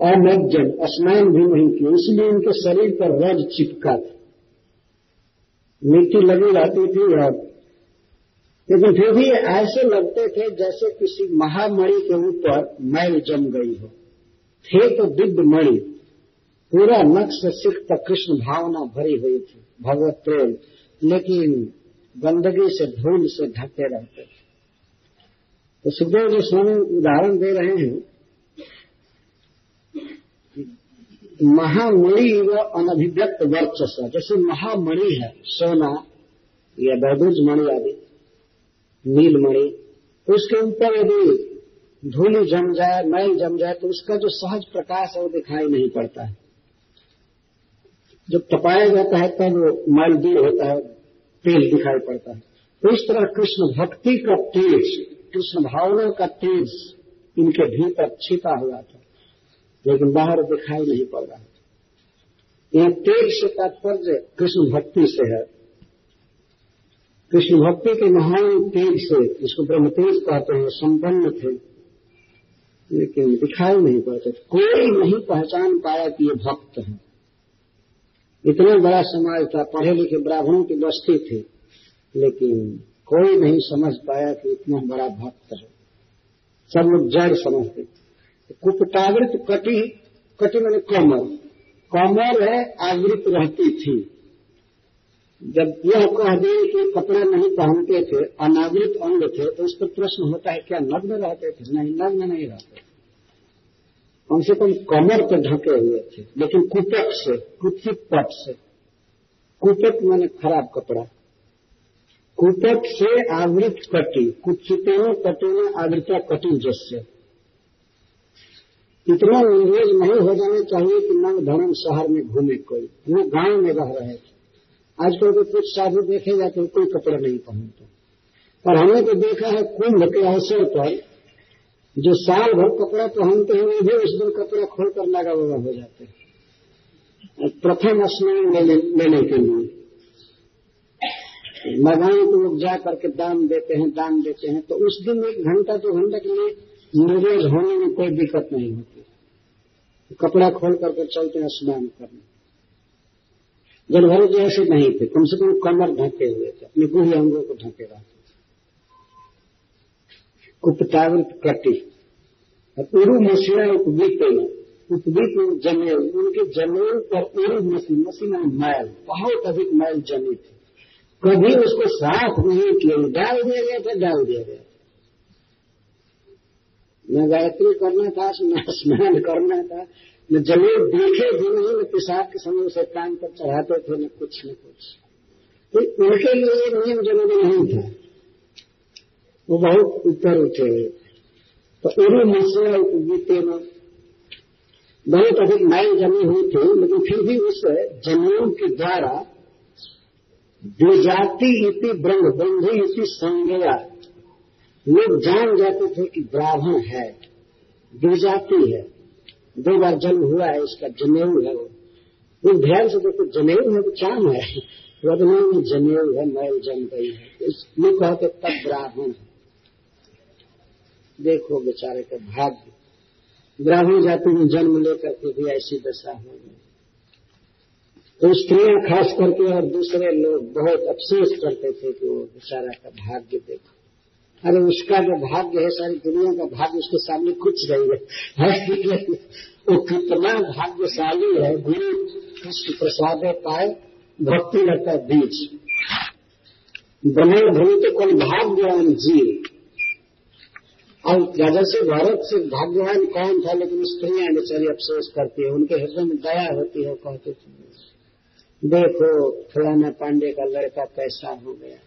अमज्जन स्नान भी नहीं किया, इसलिए उनके शरीर पर रज चिपका था। मिट्टी लगी रहती थी और लेकिन फिर भी ऐसे लगते थे जैसे किसी महामणि के ऊपर मैल जम गई हो। थे तो दिव्य मणि, पूरा नक्श सिख तक कृष्ण भावना भरी हुई थी, भगवत प्रेम, लेकिन गंदगी से, धूल से ढके रहते थे। तो सुखदेव जी स्वामी उदाहरण दे रहे हैं महामणि व अनभिव्यक्त वर्चस्व, जैसे महामणि है, सोना, या बैदुज मणि आदि नीलमणि तो उसके ऊपर यदि धूली जम जाए, मैल जम जाए तो उसका जो सहज प्रकाश है वो दिखाई नहीं पड़ता है। जब तपाया जाता है, तब वो मैल दूर होता है, तेज दिखाई पड़ता है। तो इस तरह कृष्ण भक्ति का तेज, कृष्ण भावना का तेज इनके भीतर छिपा हुआ था। लेकिन बाहर दिखाई नहीं पड़ रहा है। तेज से तात्पर्य कृष्ण भक्ति से है। कृष्ण भक्ति के महान तेज से, जिसको ब्रह्म तेज कहते हैं, संपन्न थे, लेकिन दिखाई नहीं पड़ते। कोई नहीं पहचान पाया कि ये भक्त है। इतना बड़ा समाज था, पढ़े लिखे ब्राह्मणों की बस्ती थी, लेकिन कोई नहीं समझ पाया कि इतना बड़ा भक्त है। सब लोग जड़ समझते कुपटावृत कटी कटी मैंने कमर। कमर है आवृत रहती थी। जब यह कह दे कि कपड़े नहीं पहनते थे अनावृत अंग थे तो उस पर प्रश्न होता है, क्या नग्न रहते थे? नहीं, नग्न नहीं रहते। कम से कम कमर पर ढके हुए थे, लेकिन कुपट से कुत्सित पट से। कुपट मैंने खराब कपड़ा। कुपट से आवृत कटी, कुत्सितों, कटों आवृता कटी जैसे। इतना अंग्रेज़ नहीं हो जाना चाहिए कि नव धर्म शहर में घूमे कोई वो गाँव में रह रहे थे। आजकल तो कुछ साधु देखे जाते कोई कपड़े नहीं पहनते। और हमने तो देखा है, कुंभ के अवसर पर जो साल भर कपड़ा पहनते हैं वो भी उस दिन कपड़ा खोलकर लगा हुआ हो जाते हैं। प्रथम स्नान लेने के लिए। लगाए तो लोग जा करके दान देते हैं, दान देते हैं तो उस दिन एक घंटा, दो घंटा के लिए निर्वेज होने में कोई दिक्कत नहीं होती। कपड़ा खोल करके चलते हैं स्नान करने। जल भर जी ऐसे नहीं थे। कम से कम कमर ढके हुए थे। अपने गुह अंगों को ढके रहते थे। उपतावृत कटी उरु मसीना उपवीत उपवीत जमे, उनके ज़मीन पर उरु मसी मसीना मैल, बहुत अधिक मैल जमी थी। कभी उसको साफ़ नहीं किया। डाल दिया गया था, डाल दिया गया न गायत्री करना था, न स्नान करना था, न ज़मीन देखे भी नहीं न पिशाब के समय उसे कान पर चढ़ाते थे, न कुछ न कुछ। तो उनके लिए नियम ज़रूरी नहीं था। वो बहुत ऊपर उठे। हुए तो उरी मसीहा उपजीते में बहुत अधिक मैल जमी हुई थी, लेकिन फिर भी उस ज़मीन के द्वारा द्विजाति इति ब्रह्म, बंधु इति संज्ञा लोग जान जाते थे कि ब्राह्मण है द्विजाति है। दो बार जन्म हुआ है इसका जनेऊ है वो। वो ध्यान से देखो जनेऊ है तो चाम है। वर्तमान में जनेऊ है मैल जम गई है। इसलिए कहते तब ब्राह्मण है। देखो बेचारे का भाग्य। ब्राह्मण जाति में जन्म लेकर के भी ऐसी दशा हो गई। तो स्त्रियाँ खास करके और दूसरे लोग बहुत अफसोस करते थे कि वो बेचारा का भाग्य देखो। अरे उसका जो भाग्य है, सारी दुनिया का भाग्य उसके सामने कुछ नहीं है। वो कितना भाग्यशाली है, गुरु कृष्ण प्रसाद पाए भक्ति लगता बीज। ब्रह्म भूमि तो कौन भाग्यवान जीव। और राजस्व भारत से भाग्यवान कौन था, लेकिन स्त्रियाँ बेचारी अफसोस करती है। उनके हृदय में दया होती है कहते थे, देखो, फलाना पांडे का लड़का कैसा हो गया?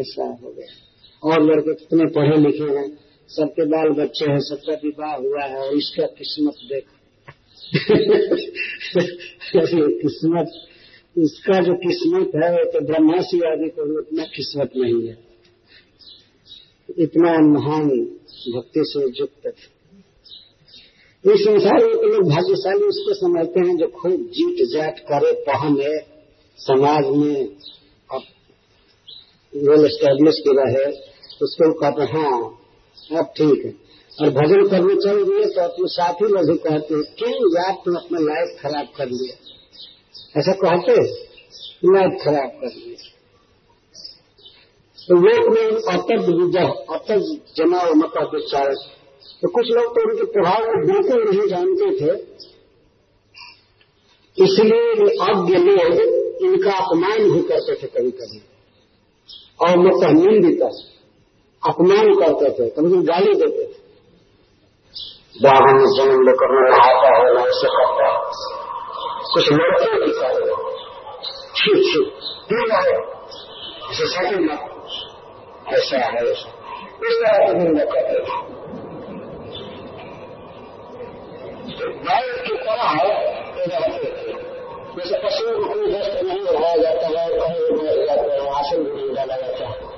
ऐसा हो गया। और लड़के कितने पढ़े लिखे हैं। सबके बाल बच्चे हैं, सबका विवाह हुआ है इसका किस्मत देखो। किस्मत, इसका जो किस्मत है, वो तो ब्रह्मासी आदि को उतना किस्मत नहीं है। इतना महान भक्ति से युक्त इस संसार में लोग भाग्यशाली उसको समझते हैं, जो खूब जीत जाट करे, पहने, समाज में अब वेल स्टैब्लिश की रहे उसको कहते हाँ अब ठीक है। और भजन करने चल दिए तो अपने साथी लोग कहते हैं, क्यों यार तुम अपना लाइफ खराब कर लिया? ऐसा कहते लाइफ खराब कर लिया। तो लोग में अतब विजह अतब जमाव मत विचार तो कुछ लोग तो उनके प्रभाव को बिल्कुल नहीं जानते थे। इसलिए अज्ञ लोग, इनका अपमान भी करते थे कभी कभी और मतलब निंदित अपमान करते थे, कभी गाली देते थे। वाहन में जन्म लेकर न नहाता है न ऐसे करता कुछ लड़के की करे ठीक ठीक क्यों है। इसे सही ना ऐसा है, ऐसा इस तरह की निंदा करते थे। गाय की तरह रहते थे। जैसे पशुओं को कोई दस्त नहीं लगाया जाता है कहीं जाते हैं आसन भी नहीं डाला जाता है।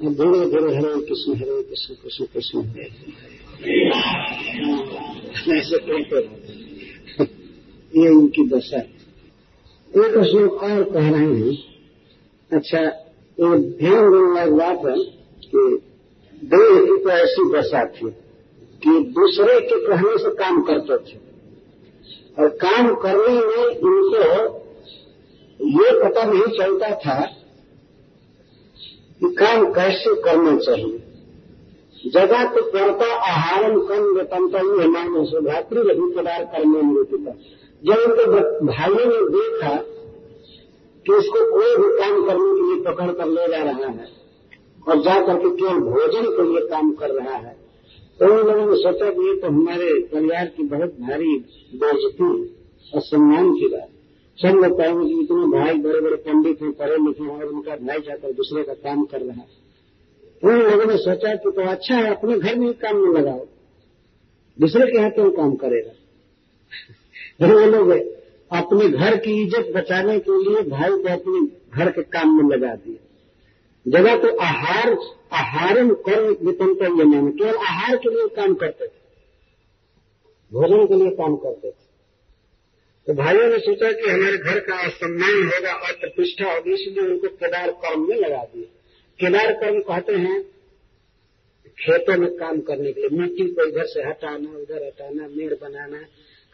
उनके धीरे धीरे हरे कृष्ण हरे कृष्ण कृष्ण कृष्ण ऐसे ये इनकी दशा एक श्लोक और कह रहे हैं। अच्छा ये ध्यान देने वाली बात है कि देह की तो ऐसी दशा थी कि दूसरे के कहने से काम करते थे। और काम करने में इनको ये पता नहीं चलता था कि काम कैसे करना चाहिए। जगह तो पड़ता, आहारम कम वेतनता ही हमारे से भातृ रही प्रदार करने में जब उनके भाइयों ने देखा कि उसको कोई भी काम करने के लिए पकड़ कर ले जा रहा है और जा करके केवल भोजन के लिए काम कर रहा है। तो उन लोगों ने सोचा कि ये तो हमारे परिवार की बहुत भारी बेजती और सम्मान की बात। सब लोग कहेंगे कि इतने भाई बड़े बड़े पंडित हैं पढ़े लिखे हैं और उनका भाई जाकर दूसरे का काम कर रहा है। उन लोगों ने सोचा कि तो अच्छा है, अपने घर में ही काम में लगाओ। दूसरे के यहाँ क्यों काम करेगा? वो लोग अपने घर की इज़्ज़त बचाने के लिए भाई को अपने घर के काम में लगा दिया। जगह तो आहार आहारन कर्म विपंत ये माने केवल आहार के लिए काम करते थे। भोजन के लिए काम करते थे। तो भाइयों ने सोचा कि हमारे घर का सम्मान होगा और प्रतिष्ठा होगी, इसलिए उनको केदार कर्म में लगा दिए केदार कर्म कहते हैं खेतों में काम करने के लिए, मिट्टी को इधर से हटाना, उधर हटाना, मेड़ बनाना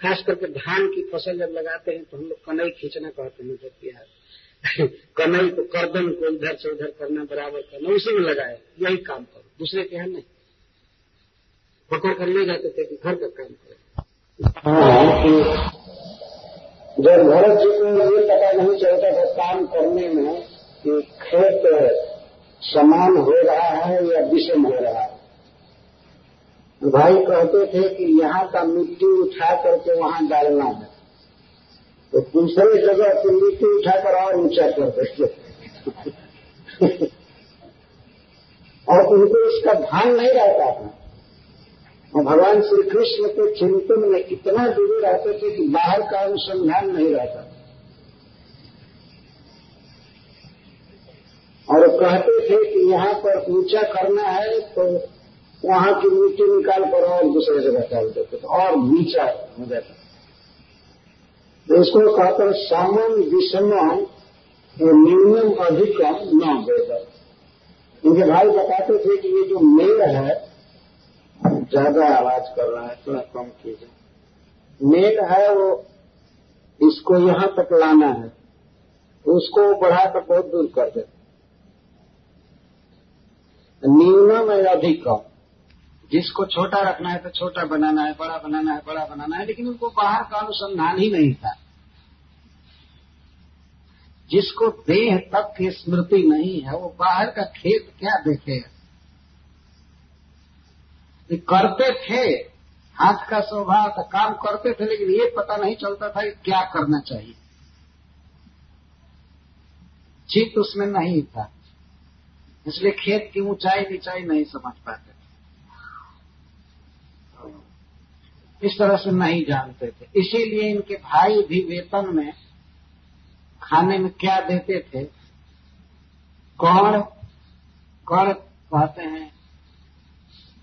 खास करके धान की फ़सल जब लगाते हैं तो हम लोग कनई खींचना कहते हैं जब बिहार कनई को कर्दन को इधर से उधर करना बराबर करना, उसी में लगाए, यही काम करो, दूसरे के यहाँ नहीं। पकड़ कर ले जाते थे कि घर का काम करो। जब भरत जी को ये पता नहीं चलता था काम करने में कि खेत समान हो रहा है या विषम हो रहा है। भाई कहते थे कि यहाँ का मिट्टी उठा करके वहाँ डालना है। तो दूसरे जगह से मिट्टी उठाकर और ऊँचा कर देते और उनको इसका भान नहीं रहता था। और भगवान श्री कृष्ण के चिंतन में इतना डूबे रहते थे कि बाहर का अनुसंधान नहीं रहता और कहते थे कि यहाँ पर ऊँचा करना है तो वहाँ की मिट्टी निकाल कर और दूसरे जगह डाल देते थे, और नीचा हो जाता तो इसको कहकर सामन विषम न्यूनम अधिकम न होगा। उनके भाई बताते थे कि ये जो मेल है, ज़्यादा आवाज़ कर रहा है, थोड़ा कम कीजिए। मेल है वो, इसको यहाँ तक लाना है, उसको बढ़ाकर बहुत दूर कर देते न्यूनम अधिकम जिसको छोटा रखना है तो छोटा बनाना है, बड़ा बनाना है, बड़ा बनाना है, लेकिन उनको बाहर का अनुसंधान ही नहीं था। जिसको देह तक की स्मृति नहीं है, वो बाहर का खेत क्या देखेगा करते थे, हाथ का स्वभाव था काम करते थे, लेकिन ये पता नहीं चलता था कि क्या करना चाहिए। चित उसमें नहीं था, इसलिए खेत की ऊंचाई नीचाई नहीं समझ पाते। इस तरह से नहीं जानते थे। इसीलिए इनके भाई भी वेतन में खाने में क्या देते थे? कौड़ कौड़ कहते हैं,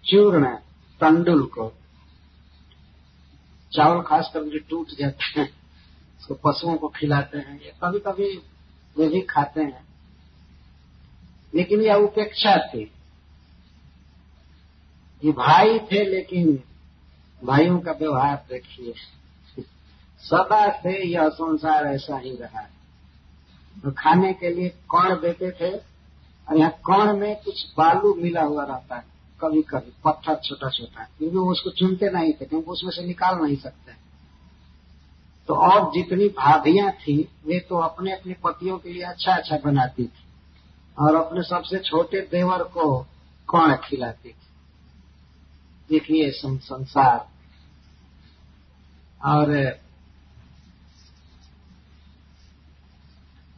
चूर्ण, तंडुल को। चावल खासकर जो टूट जाते हैं, उसको पशुओं को खिलाते हैं। या कभी कभी वे भी खाते हैं। लेकिन यह उपेक्षा थी। ये भाई थे, लेकिन भाइयों का व्यवहार देखिए। सदा से यह संसार ऐसा ही रहा है। तो खाने के लिए कौन देते थे, और यहाँ कौन में कुछ बालू मिला हुआ रहता है कभी कभी पत्थर छोटा छोटा क्योंकि वो उसको चुनते नहीं थे, क्योंकि उसमें से निकाल नहीं सकते। तो और जितनी भाभियाँ थी, वे तो अपने अपने पतियों के लिए अच्छा अच्छा बनाती थी, और अपने सबसे छोटे देवर को कौन खिलाती थी? देखिए संसार और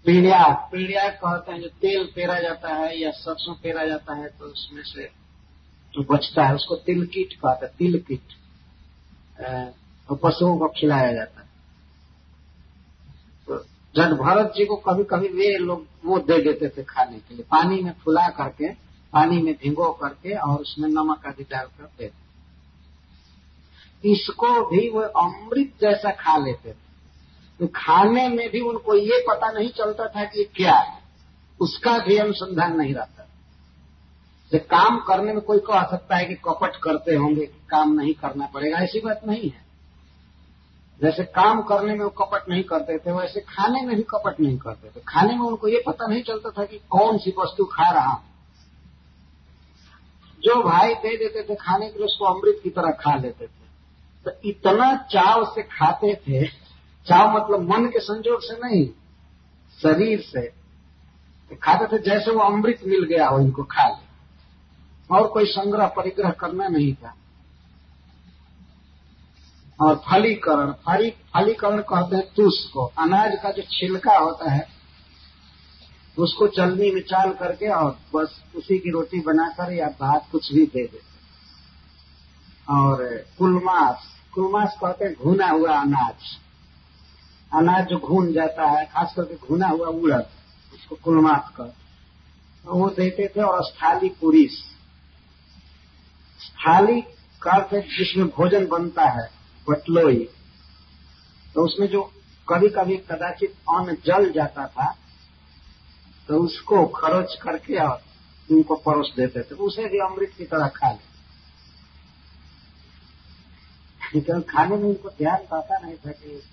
पीड़िया पीड़िया कहते हैं जो तेल पेरा जाता है या सरसों पेरा जाता है तो उसमें से जो बचता है, उसको तिल कीट कहते हैं तिल कीट तो पशुओं को खिलाया जाता है। तो जन भरत जी को कभी कभी वे लोग वो दे देते थे खाने के लिए। पानी में फुला करके, पानी में भिंगो करके और उसमें नमक आदि डालकर दे इसको भी वो अमृत जैसा खा लेते थे। तो खाने में भी उनको ये पता नहीं चलता था कि क्या है। उसका भी अनुसंधान नहीं रहता। जो काम करने में कोई कह सकता है कि कपट करते होंगे, कि काम नहीं करना पड़ेगा, ऐसी बात नहीं है। जैसे काम करने में वो कपट नहीं करते थे, वैसे खाने में भी कपट नहीं करते थे। खाने में उनको ये पता नहीं चलता था कि कौन सी वस्तु खा रहा हूँ। जो भाई दे देते थे खाने के लिए, उसको अमृत की तरह खा लेते थे। तो इतना चाव से खाते थे, चाव मतलब मन के संजोग से नहीं, शरीर से। तो खाते थे जैसे वो अमृत मिल गया हो इनको खा ले। और कोई संग्रह परिग्रह करना नहीं था। और फलीकरण, फली, फलीकरण कहते हैं तुष को। अनाज का जो छिलका होता है, उसको चलनी में चाल करके और बस उसी की रोटी बनाकर या भात कुछ भी दे देते और कुलमास कुलमास कहते हैं घुना हुआ अनाज। अनाज जो घून जाता है, खास करके घुना हुआ उड़द, उसको कुलमास कर तो वो देते थे और स्थाली पुरीस। स्थाली करते जिसमें भोजन बनता है, बटलोई। तो उसमें जो कभी कभी कदाचित अन्न जल जाता था तो उसको खरोच करके और उनको परोस देते थे। उसे भी अमृत की तरह खा ले लेकिन खाने में उनको ध्यान पाता नहीं था कि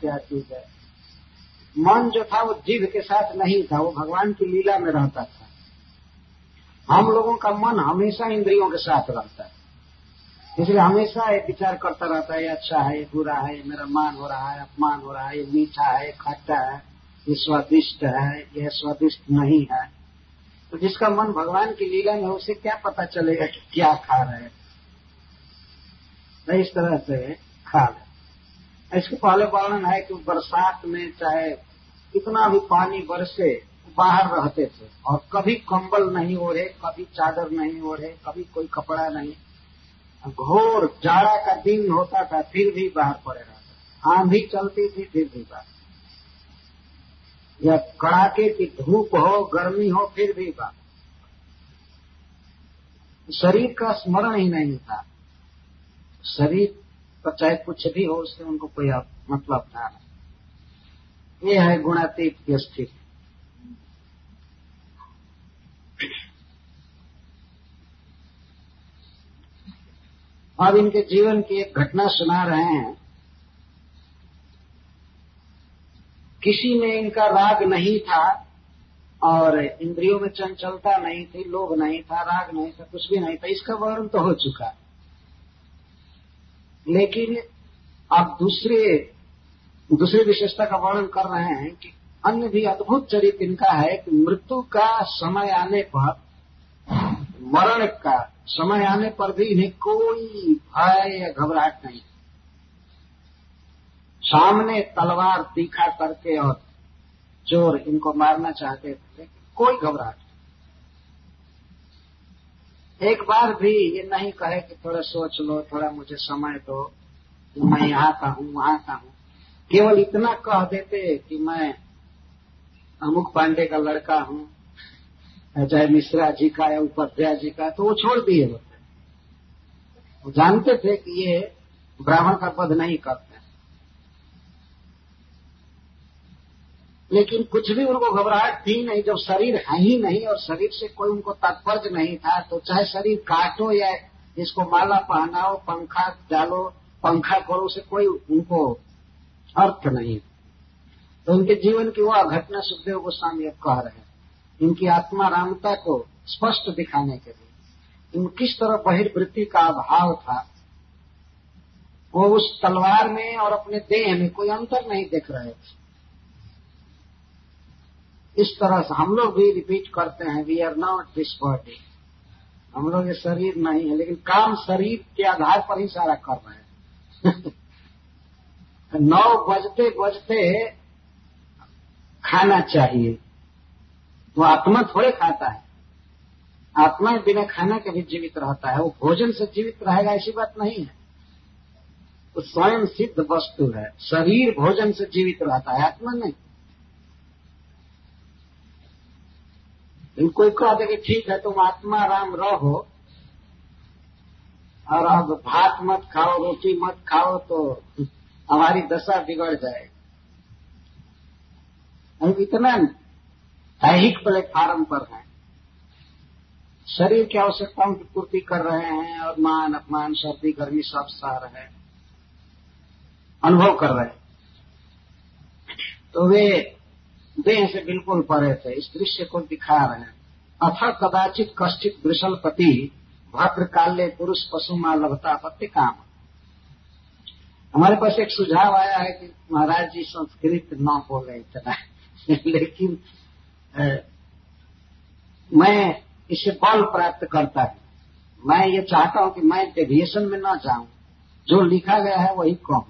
क्या चीज़ है। मन जो था वो जीव के साथ नहीं था, वो भगवान की लीला में रहता था। हम लोगों का मन हमेशा इंद्रियों के साथ रहता है। इसलिए हमेशा ये विचार करता रहता है, ये अच्छा है, ये बुरा है, ये मेरा मान हो रहा है, अपमान हो रहा है, ये मीठा है खट्टा है, ये स्वादिष्ट है, यह स्वादिष्ट नहीं है। तो जिसका मन भगवान की लीला में उसे क्या पता चलेगा कि क्या खा रहे हैं। इस तरह से खा ले इसके पहले वर्णन है कि बरसात में चाहे कितना भी पानी बरसे, बाहर रहते थे। और कभी कंबल नहीं ओढ़े, कभी चादर नहीं ओढ़े, कभी कोई कपड़ा नहीं। घोर जाड़ा का दिन होता था, फिर भी बाहर पड़े रहता आंधी चलती थी, फिर भी बाहर। या कड़ाके की धूप हो, गर्मी हो, फिर भी बाहर। शरीर का स्मरण ही नहीं था। शरीर पर चाहे कुछ भी हो, उससे उनको कोई मतलब था ये है गुणातीत की स्थिति। अब इनके जीवन की एक घटना सुना रहे हैं। किसी में इनका राग नहीं था और इंद्रियों में चंचलता नहीं थी, लोभ नहीं था, राग नहीं था, कुछ भी नहीं था, इसका वर्णन तो हो चुका लेकिन आप दूसरे, दूसरी विशेषता का वर्णन कर रहे हैं कि अन्य भी अद्भुत चरित्र इनका है कि मृत्यु का समय आने पर, मरण का समय आने पर भी इन्हें कोई भय या घबराहट नहीं सामने तलवार तीखा करके और चोर इनको मारना चाहते थे, कोई घबराहट एक बार भी ये नहीं कहे कि थोड़ा सोच लो, थोड़ा मुझे समय दो। मैं यहाँ का हूँ, वहाँ का हूँ। केवल इतना कह देते कि मैं अमुक पांडे का लड़का हूँ चाहे मिश्रा जी का या उपाध्याय जी का तो वो छोड़ दिए होते। वो जानते थे कि ये ब्राह्मण का पद नहीं करते। लेकिन कुछ भी उनको घबराहट थी नहीं, जब शरीर है ही नहीं और शरीर से कोई उनको तात्पर्य नहीं था तो चाहे शरीर काटो या इसको माला पहनाओ, पंखा डालो, पंखा करो से कोई उनको अर्थ नहीं। तो उनके जीवन की वह घटना सुखदेव गोस्वामी अब कह रहे हैं। इनकी आत्मा रामता को स्पष्ट दिखाने के लिए। इन किस तरह बहिर्वृत्ति का अभाव था, वो उस तलवार में और अपने देह में कोई अंतर नहीं देख रहे थे। इस तरह से हम लोग भी रिपीट करते हैं we are not this body हम लोग ये शरीर नहीं है, लेकिन काम शरीर के आधार पर ही सारा कर रहे हैं। नौ बजते बजते खाना चाहिए। तो आत्मा थोड़े खाता है। आत्मा बिना खाना के भी जीवित रहता है। वो भोजन से जीवित रहेगा, ऐसी बात नहीं है। वो स्वयं सिद्ध वस्तु है। शरीर भोजन से जीवित रहता है, आत्मा नहीं। कोई कह दे कि ठीक है, तुम आत्मा राम रहो और अब भात मत खाओ, रोटी मत खाओ तो हमारी दशा बिगड़ जाएगी। हम इतना दैहिक प्लेटफार्म पर हैं। शरीर की आवश्यकताओं की पूर्ति कर रहे हैं और मान, अपमान, सर्दी, गर्मी सब सह रहे हैं। अनुभव कर रहे हैं। तो वे देह से बिल्कुल परे थे इस दृश्य को दिखा रहे हैं। अथा कदाचित वृषलपति भद्र काल्य पुरुष पशु माँ लभता पत्य काम। हमारे पास एक सुझाव आया है कि महाराज जी संस्कृत न बोले इतना। लेकिन ए, मैं इसे बल प्राप्त करता हूँ। मैं ये चाहता हूँ कि मैं डेविएशन में न जाऊँ। जो लिखा गया है वही कहूँ।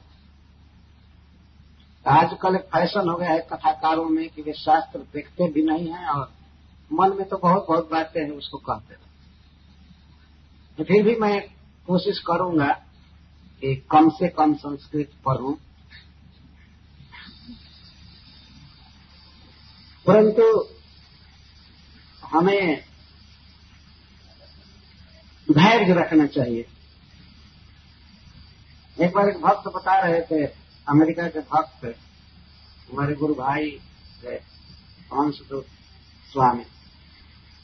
आजकल एक फ़ैशन हो गया है कथाकारों में कि वे शास्त्र देखते भी नहीं है और मन में तो बहुत बहुत बातें हैं उसको कहते हैं। तो फिर भी मैं कोशिश करूँगा कि कम से कम संस्कृत पढ़ूं। परंतु हमें धैर्य रखना चाहिए। एक बार एक भक्त बता रहे थे अमेरिका के भक्त हमारे गुरु भाई थे अंशदूत स्वामी?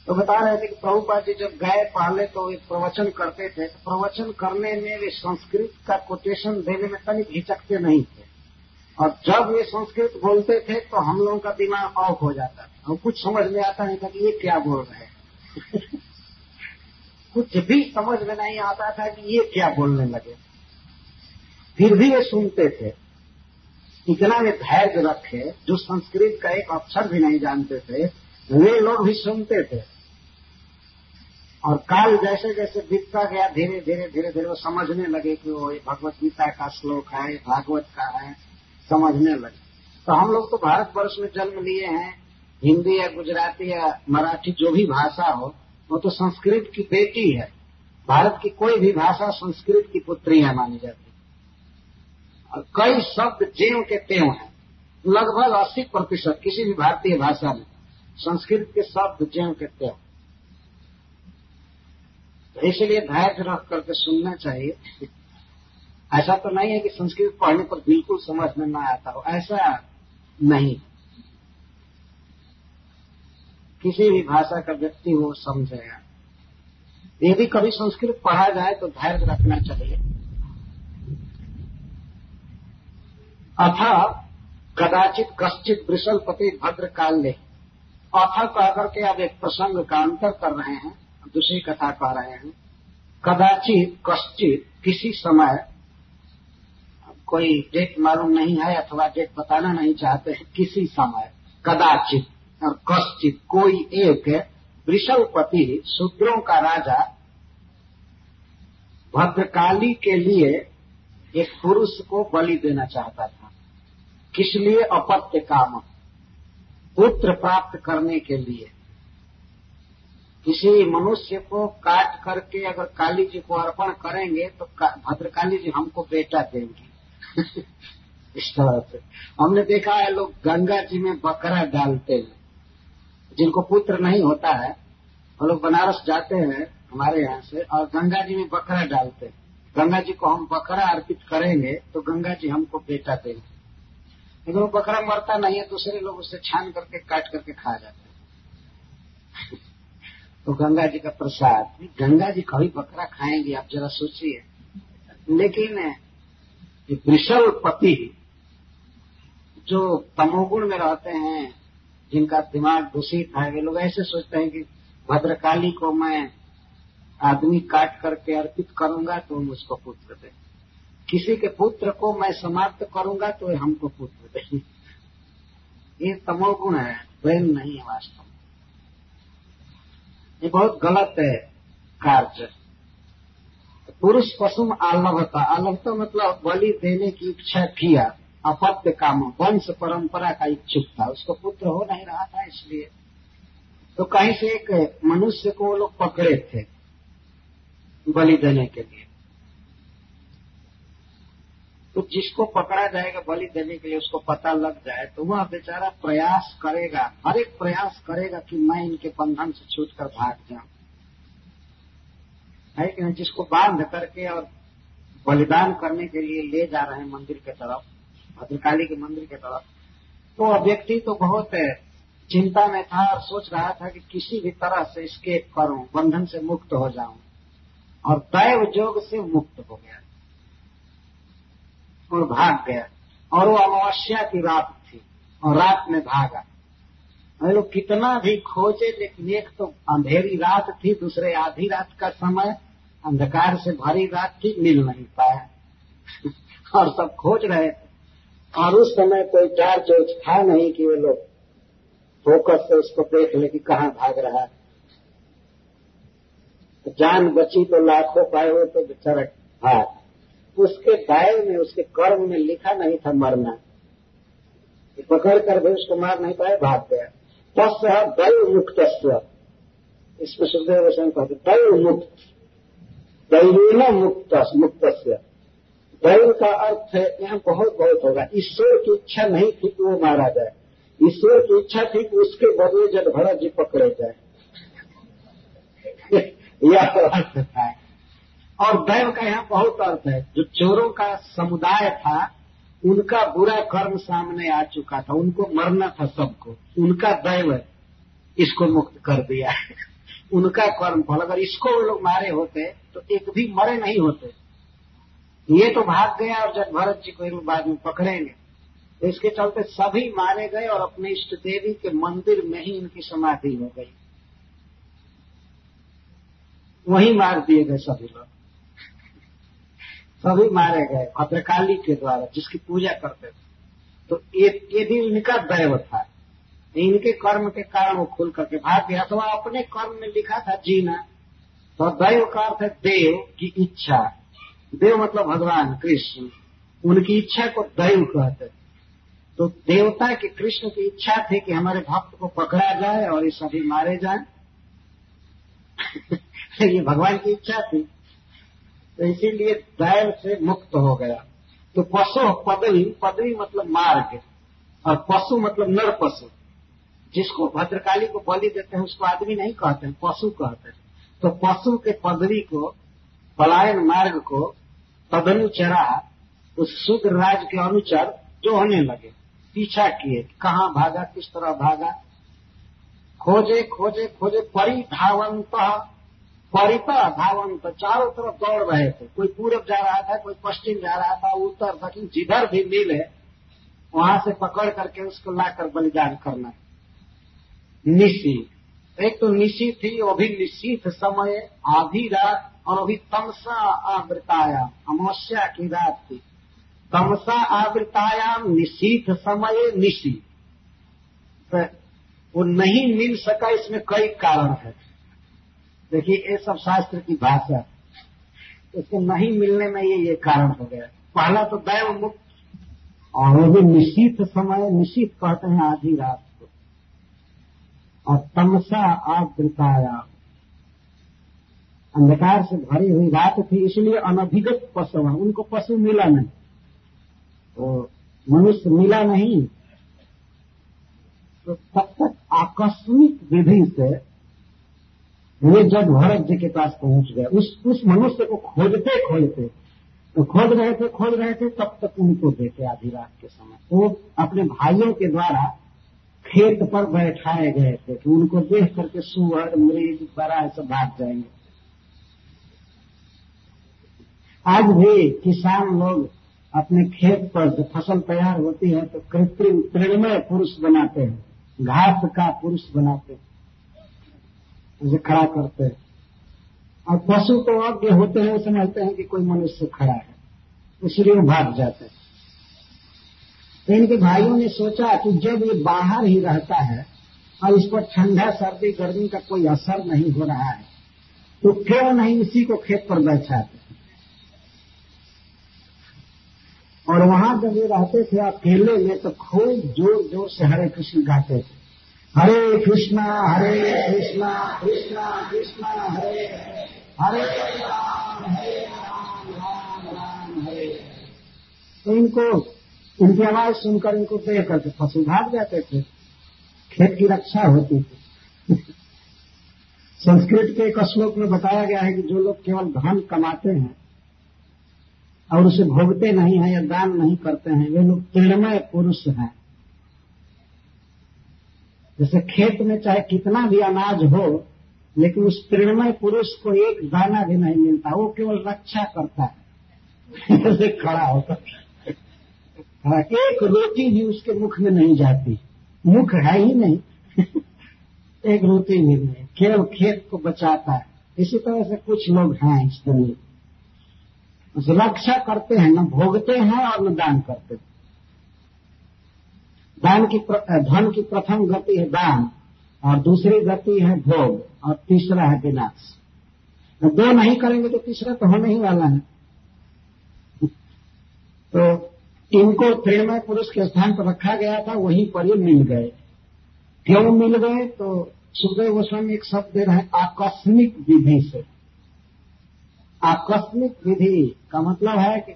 तो बता रहे थे कि प्रभुपाद जी जब गए पहले तो वे प्रवचन करते थे तो प्रवचन करने में वे संस्कृत का कोटेशन देने में तनिक हिचकते नहीं थे। और जब वे संस्कृत बोलते थे तो हम लोगों का दिमाग ऑफ़ हो जाता था। और कुछ समझ में आता नहीं था कि ये क्या बोल रहे हैं। कुछ भी समझ में नहीं आता था कि ये क्या बोलने लगे। फिर भी वे सुनते थे। इतना वे धैर्य रखे, जो संस्कृत का एक अक्षर भी नहीं जानते थे, वे लोग भी सुनते थे। और काल जैसे जैसे बीतता गया धीरे धीरे धीरे धीरे वो समझने लगे कि वो भगवत गीता का श्लोक है भागवत का है, समझने लगे। तो हम लोग तो भारतवर्ष में जन्म लिए हैं, हिंदी या गुजराती या मराठी जो भी भाषा हो, वो तो संस्कृत की बेटी है। भारत की कोई भी भाषा संस्कृत की पुत्री है मानी जाती और कई शब्द जेव के तेव हैं। लगभग अस्सी प्रतिशत किसी भी भारतीय भाषा में संस्कृत के शब्द ज्यों के त्यों तो इसलिए धैर्य रख करके सुनना चाहिए। ऐसा तो नहीं है कि संस्कृत पढ़ने पर बिल्कुल समझ में ना आता हो। ऐसा नहीं। किसी भी भाषा का व्यक्ति वो समझेगा यदि कभी संस्कृत पढ़ा जाए तो धैर्य रखना चाहिए। अथा कदाचित कश्चित वृषलपति भद्र काल ले अथा कह करके अब एक प्रसंग का अंतर कर रहे हैं दूसरी कथा कह रहे हैं। कदाचित कश्चित किसी समय कोई डेट मालूम नहीं है अथवा डेट बताना नहीं चाहते हैं, किसी समय कदाचित और कश्चित कोई एक वृषलपति शूद्रों का राजा भद्रकाली के लिए एक पुरुष को बलि देना चाहता था। किस लिए अपत्य काम? पुत्र प्राप्त करने के लिए। किसी मनुष्य को काट करके अगर काली जी को अर्पण करेंगे तो भद्रकाली जी हमको बेटा देंगे। इस तरह से। हमने देखा है लोग गंगा जी में बकरा डालते हैं। जिनको पुत्र नहीं होता है, वो लोग बनारस जाते हैं हमारे यहाँ से, और गंगा जी में बकरा डालते हैं। गंगा जी को हम बकरा अर्पित करेंगे तो गंगा जी हमको बेटा देंगे। लेकिन वो बकरा मरता नहीं है, दूसरे लोग उसे छान करके, काट करके खा जाते हैं। तो गंगा जी का प्रसाद। गंगा जी कभी बकरा खाएँगे, आप जरा सोचिए। लेकिन विशल पति जो तमोगुण में रहते हैं, जिनका दिमाग दूषित है, वे लोग ऐसे सोचते हैं कि भद्रकाली को मैं आदमी काट करके अर्पित करूँगा तो मुझको पुत्र दे किसी के पुत्र को मैं समाप्त करूँगा तो हमको पुत्र दे ये तमोगुण है प्रेम नहीं है वास्तव में। ये बहुत गलत है कार्य। पुरुष पशुम आलभता। आलभता मतलब बलि देने की इच्छा किया, अपत्य काम, वंश परंपरा का इच्छुक था। उसको पुत्र हो नहीं रहा था इसलिए। तो कहीं से एक मनुष्य को वो लोग पकड़े थे बलि देने के लिए। तो जिसको पकड़ा जाएगा बलि देने के लिए उसको पता लग जाए तो वह बेचारा प्रयास करेगा, हर एक प्रयास करेगा कि मैं इनके बंधन से छूट कर भाग जाऊँ। है कि नहीं? जिसको बाँध करके और बलिदान करने के लिए ले जा रहे हैं मंदिर के तरफ़, भद्रकाली के मंदिर के तरफ़ तो व्यक्ति तो बहुत चिंता में था और सोच रहा था कि किसी भी तरह से स्केप करूँ, बंधन से मुक्त हो जाऊँ। और दैव जोग से मुक्त हो गया। और भाग गया। और वो अमावस्या की रात थी और रात में भागा। हम लोग कितना भी खोजे, लेकिन एक तो अंधेरी रात थी, दूसरे आधी रात का समय, अंधकार से भरी रात थी, मिल नहीं पाया। और सब खोज रहे थे। और उस समय कोई टार्च था नहीं कि वो लोग फोकस से उसको देख ले कि कहाँ भाग रहा है। तो जान बची तो लाखों पाए हुए तो बेचारा भाग। उसके दाय में, उसके कर्म में लिखा नहीं था मरना। पकड़ कर भी उसको मार नहीं पाए, भाग गया। तस्य दैव मुक्त इसमें सुखदेव गोस्वामी कहते दैव मुक्त। दैवीन मुक्त मुक्त दैव का अर्थ है, यहाँ बहुत बहुत होगा। ईश्वर की इच्छा नहीं थी कि वो मारा जाए। ईश्वर की इच्छा थी कि उसके बदले जब भरत जी पकड़े जाए। यह अर्थ था और दैव का यहाँ बहुत अर्थ है। जो चोरों का समुदाय था, उनका बुरा कर्म सामने आ चुका था। उनको मरना था सबको। उनका दैव इसको मुक्त कर दिया। उनका कर्म फल। अगर इसको वो लोग मारे होते तो एक भी मरे नहीं होते। ये तो भाग गया और जब भरत जी को बाद में पकड़ेंगे। तो इसके चलते सभी मारे गए और अपने इष्ट देवी के मंदिर में ही इनकी समाधि हो गई। वहीं मार दिए गए सभी लोग। सभी मारे गए, भद्रकाली के द्वारा, जिसकी पूजा करते थे। तो ये ये भी इनका दैव था। इनके कर्म के कारण वो खुल करके भाग गया। अथवा तो अपने कर्म में लिखा था जीना। तो दैव का अर्थ है देव की इच्छा। देव मतलब भगवान, कृष्ण। उनकी इच्छा को दैव कहते तो देवता की कृष्ण की इच्छा थी कि हमारे भक्त को पकड़ा जाए और ये सभी मारे जाए। ये भगवान की इच्छा थी। तो इसीलिए दैव से मुक्त हो गया। तो पशु, पदवी पदवी मतलब मार्ग और पशु मतलब नर पशु। जिसको भद्रकाली को बलि देते हैं, उसको आदमी नहीं कहते हैं, पशु कहते हैं। तो पशु के पदवी को, पलायन मार्ग को, तदनुचरा, उस शुद्र राज के अनुचर जो होने लगे। पीछा किए, कहाँ भागा, किस तरह भागा? खोजे खोजे खोजे, परिधावंत परिता धावंत चारों तरफ़ दौड़ रहे थे। कोई पूरब जा रहा था, कोई पश्चिम जा रहा था, उत्तर दक्षिण, जिधर भी मिले, वहाँ से पकड़ करके उसको लाकर बलिदान करना। निशी एक तो निशी थी, वो भी समय, आधी रात, और अभी तमसा आवृताया अमावस्या की रात थी। तमसा आवृतायाम निशीथ समय निशी तो वो नहीं मिल सका, इसमें कई कारण है। देखिए, ये सब शास्त्र की भाषा उसको नहीं मिलने में ये ये कारण हो गया। पहला तो दैव मुक्त। और वो भी निश्चित समय, निश्चित कहते हैं आधी रात को। और तमसा आवृताया अंधकार से भरी हुई रात थी, इसलिए अनभिगत पशु है। उनको पशु मिला नहीं। तो मनुष्य मिला नहीं। तो तब तक आकस्मिक विधि से वे जब भरत जी के पास पहुँच गए। उस उस मनुष्य को खोजते खोजते तो खोद रहे थे खोद रहे थे, तब तक उनको देते आधी रात के समय। वो अपने भाइयों के द्वारा खेत पर बैठाए गए थे कि उनको देख करके सुअर, मृग बड़ा सब भाग जाएँगे। आज भी किसान लोग अपने खेत पर जब फ़सल तैयार होती है तो कृत्रिम तृणमय पुरुष बनाते हैं, घास का पुरुष बनाते हैं। उसे खड़ा करते हैं। और पशु तो अज्ञ होते हैं, समझते हैं कि कोई मनुष्य खड़ा है इसलिए भाग जाते हैं। तो इनके भाइयों ने सोचा कि जब ये बाहर ही रहता है और इस पर ठंडा, सर्दी, गर्मी का कोई असर नहीं हो रहा है तो क्यों नहीं इसी को खेत पर बैठाते? और वहाँ जब ये रहते थे अकेले में तो खूब ज़ोर ज़ोर से हरे कृष्ण गाते थे। हरे कृष्णा हरे कृष्णा कृष्णा कृष्णा, हरे हरे हरे हरे तो इनको इनकी आवाज़ सुनकर इनको देख करके पशु भाग जाते थे, खेत की रक्षा होती थी। संस्कृत के एक श्लोक में बताया गया है कि जो लोग केवल धन कमाते हैं और उसे भोगते नहीं है या दान नहीं करते हैं, वे लोग तृणमय पुरुष हैं। जैसे खेत में चाहे कितना भी अनाज हो लेकिन उस तृणमय पुरुष को एक दाना भी नहीं मिलता। वो केवल रक्षा करता है। जैसे खड़ा होता हाँ, एक रोटी भी उसके मुख में नहीं जाती। मुख है ही नहीं। एक रोटी भी नहीं। केवल खेत को बचाता है। इसी तरह से कुछ लोग हैं इस दुनिया रक्षा करते हैं न भोगते हैं और न दान करते हैं। दान की धन की प्रथम गति है दान, और दूसरी गति है भोग, और तीसरा है विनाश। दो नहीं करेंगे तो तीसरा तो होने ही वाला है। तो इनको प्रेमय पुरुष के स्थान पर रखा गया था, वहीं पर ही मिल गए। क्यों मिल गए? तो सुखदेव गोस्वामी एक शब्द दे रहे हैं, आकस्मिक विधि से। आकस्मिक विधि का मतलब है कि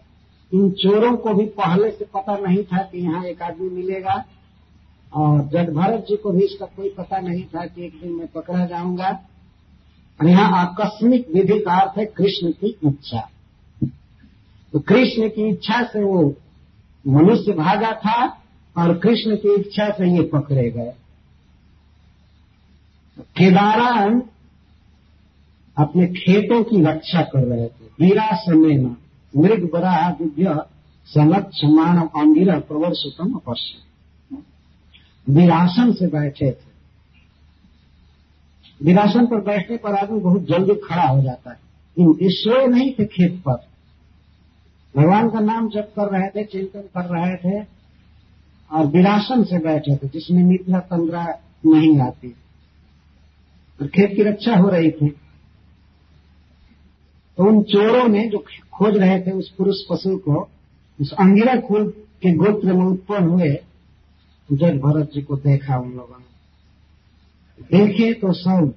इन चोरों को भी पहले से पता नहीं था कि यहाँ एक आदमी मिलेगा। और जज भरत जी को भी इसका कोई पता नहीं था कि एक दिन मैं पकड़ा जाऊँगा। और यहाँ आकस्मिक विधि का अर्थ है कृष्ण की इच्छा। तो कृष्ण की इच्छा से वो मनुष्य भागा था और कृष्ण की इच्छा से ये पकड़े गए। केदारान अपने खेतों की रक्षा कर रहे थे। वीरा समय में मृग बरा दिव्य संलक्ष मानव अंगिरा प्रवर्षतम अपश्य विरासन से बैठे थे। विरासन पर बैठने पर आदमी बहुत जल्दी खड़ा हो जाता है। ईश्वर नहीं थे खेत पर। भगवान का नाम जप कर रहे थे, चिंतन कर रहे थे और विरासन से बैठे थे, जिसमें निद्रा, तंद्रा नहीं आती। और खेत की रक्षा हो रही थी। तो उन चोरों ने जो खोज रहे थे उस पुरुष पशु को, उस अंगिरा कुल के गोत्र में उत्पन्न हुए जज भरत जी को देखा उन लोगों ने। देखे तो सब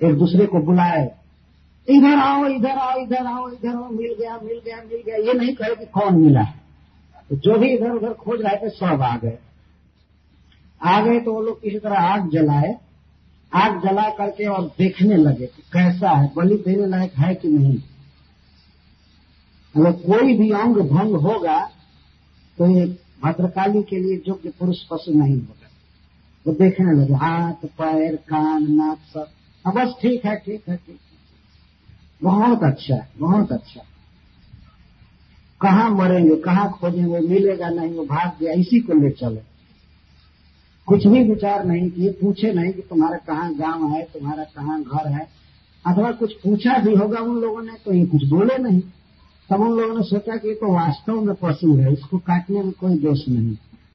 एक दूसरे को बुलाए। इधर आओ इधर आओ इधर आओ इधर आओ, मिल गया मिल गया मिल गया। ये नहीं कहे कि कौन मिला तो जो भी इधर उधर खोज रहे थे, सब आ गए। आ गए तो वो लोग किसी तरह आग जलाए। आग जला करके और देखने लगे कि कैसा है, बलि देने लायक है कि नहीं। अगर कोई भी अंग भंग होगा तो ये भद्रकाली के लिए योग्य पुरुष पशु नहीं होगा। वो देखने लगे, हाथ, पैर, कान, नाक सब। हाँ बस ठीक है ठीक है ठीक है। बहुत अच्छा है, बहुत अच्छा कहाँ मरेंगे, कहाँ खोजेंगे, मिलेगा नहीं, वो भाग गया, इसी को ले चले। कुछ भी विचार नहीं किए पूछे नहीं कि तुम्हारा कहाँ गाँव है, तुम्हारा कहाँ घर है। अथवा कुछ पूछा भी होगा उन लोगों ने तो ये कुछ बोले नहीं। तब उन लोगों ने सोचा कि ये तो वास्तव में पशु है, इसको काटने में कोई दोष नहीं।